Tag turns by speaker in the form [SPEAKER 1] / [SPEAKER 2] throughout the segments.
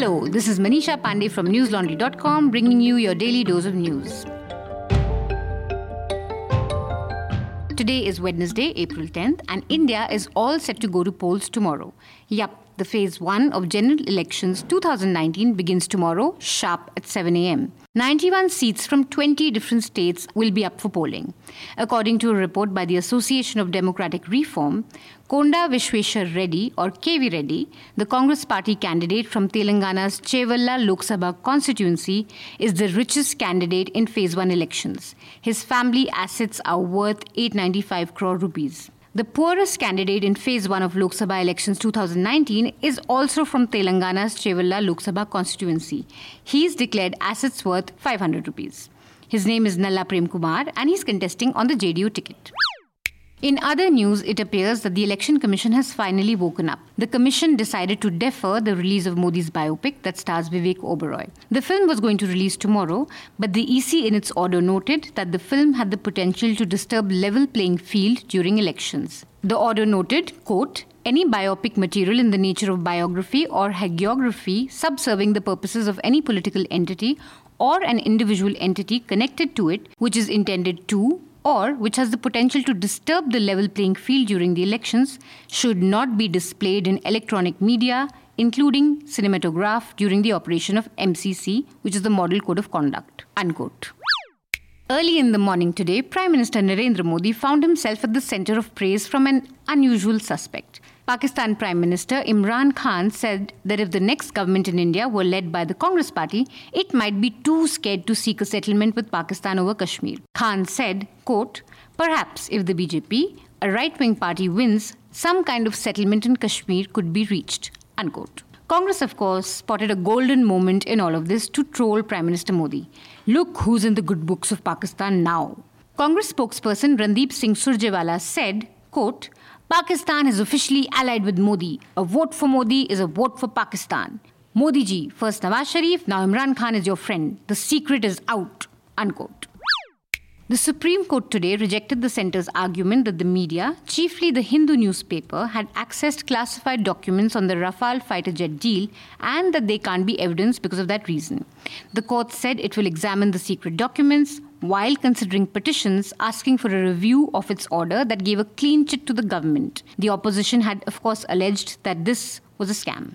[SPEAKER 1] Hello, this is Manisha Pandey from newslaundry.com bringing you your daily dose of news. Today is Wednesday, April 10th, and India is all set to go to polls tomorrow. Yup, the phase 1 of general elections 2019 begins tomorrow, sharp at 7 am. 91 seats from 20 different states will be up for polling. According to a report by the Association of Democratic Reform, Konda Vishweshwar Reddy or KV Reddy, the Congress party candidate from Telangana's Chevella Lok Sabha constituency, is the richest candidate in phase 1 elections. His family assets are worth 895 crore rupees. The poorest candidate in phase 1 of Lok Sabha elections 2019 is also from Telangana's Chevella Lok Sabha constituency. He is declared assets worth 500 rupees. His name is Nalla Prem Kumar and he's contesting on the JDU ticket. In other news, it appears that the Election Commission has finally woken up. The Commission decided to defer the release of Modi's biopic that stars Vivek Oberoi. The film was going to release tomorrow, but the EC in its order noted that the film had the potential to disturb level playing field during elections. The order noted, quote, any biopic material in the nature of biography or hagiography subserving the purposes of any political entity or an individual entity connected to it, which is intended to or which has the potential to disturb the level playing field during the elections should not be displayed in electronic media, including cinematograph, during the operation of MCC, which is the Model Code of Conduct. Unquote. Early in the morning today, Prime Minister Narendra Modi found himself at the center of praise from an unusual suspect. Pakistan Prime Minister Imran Khan said that if the next government in India were led by the Congress party, it might be too scared to seek a settlement with Pakistan over Kashmir. Khan said, quote, Perhaps if the BJP, a right-wing party, wins, some kind of settlement in Kashmir could be reached. Unquote. Congress, of course, spotted a golden moment in all of this to troll Prime Minister Modi. Look who's in the good books of Pakistan now. Congress spokesperson Randeep Singh Surjewala said, quote, Pakistan has officially allied with Modi. A vote for Modi is a vote for Pakistan. Modi ji, first Nawaz Sharif, now Imran Khan is your friend. The secret is out. Unquote. The Supreme Court today rejected the centre's argument that the media, chiefly the Hindu newspaper, had accessed classified documents on the Rafale fighter jet deal and that they can't be evidence because of that reason. The court said it will examine the secret documents while considering petitions asking for a review of its order that gave a clean chit to the government. The opposition had, of course, alleged that this was a scam.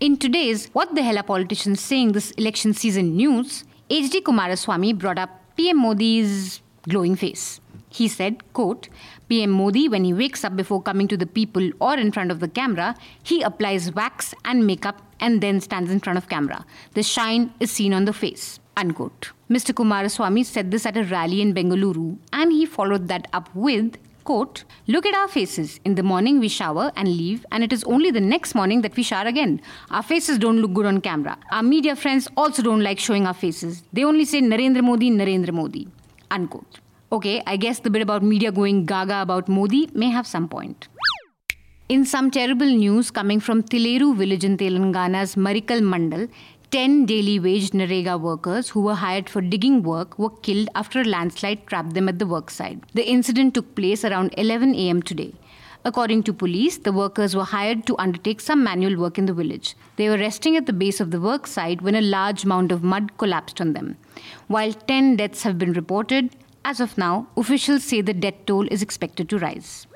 [SPEAKER 1] In today's What the Hell Are Politicians Saying This Election Season news, H.D. Kumaraswamy brought up PM Modi's glowing face. He said, quote, PM Modi, when he wakes up before coming to the people or in front of the camera, he applies wax and makeup and then stands in front of camera. The shine is seen on the face. Unquote. Mr. Kumaraswamy said this at a rally in Bengaluru and he followed that up with, quote, Look at our faces. In the morning we shower and leave, and it is only the next morning that we shower again. Our faces don't look good on camera. Our media friends also don't like showing our faces. They only say Narendra Modi, Narendra Modi. Unquote. Okay, I guess the bit about media going gaga about Modi may have some point. In some terrible news coming from Tileru village in Telangana's Marikal Mandal, 10 daily wage NREGA workers who were hired for digging work were killed after a landslide trapped them at the worksite. The incident took place around 11 am today. According to police, the workers were hired to undertake some manual work in the village. They were resting at the base of the worksite when a large mound of mud collapsed on them. While 10 deaths have been reported, as of now, officials say the death toll is expected to rise.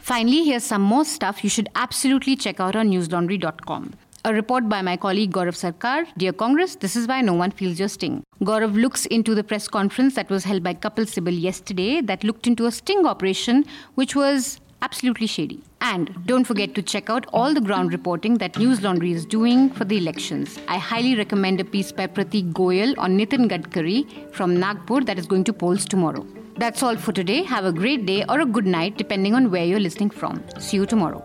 [SPEAKER 1] Finally, here's some more stuff you should absolutely check out on newslaundry.com. A report by my colleague Gaurav Sarkar. Dear Congress, this is why no one feels your sting. Gaurav looks into the press conference that was held by Kapil Sibal yesterday that looked into a sting operation which was absolutely shady. And don't forget to check out all the ground reporting that News Laundry is doing for the elections. I highly recommend a piece by Prateek Goyal on Nitin Gadkari from Nagpur that is going to polls tomorrow. That's all for today. Have a great day or a good night depending on where you're listening from. See you tomorrow.